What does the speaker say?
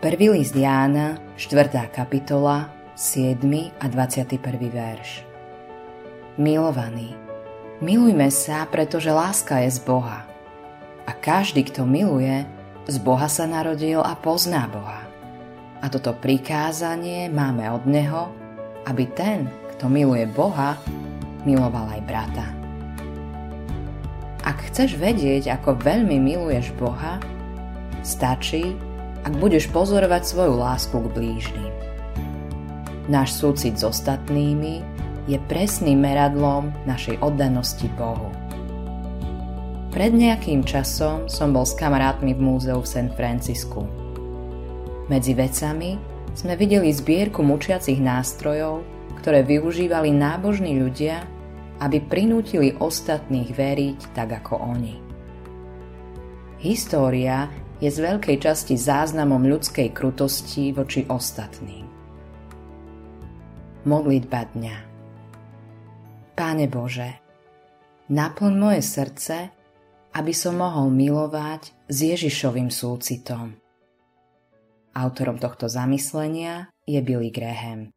Prvý list Jána, 4. kapitola, 7. a 21. verš. Milovaní, milujme sa, pretože láska je z Boha. A každý, kto miluje, z Boha sa narodil a pozná Boha. A toto prikázanie máme od Neho, aby ten, kto miluje Boha, miloval aj brata. Ak chceš vedieť, ako veľmi miluješ Boha, stačí, ak budeš pozorovať svoju lásku k blížnym. Náš súcit s ostatnými je presným meradlom našej oddanosti Bohu. Pred nejakým časom som bol s kamarátmi v múzeu v San Francisku. Medzi vecami sme videli zbierku mučiacich nástrojov, ktoré využívali nábožní ľudia, aby prinútili ostatných veriť tak ako oni. História je z veľkej časti záznamom ľudskej krutosti voči ostatným. Modlitba dňa Páne Bože, naplň moje srdce, aby som mohol milovať s Ježišovým súcitom. Autorom tohto zamyslenia je Billy Graham.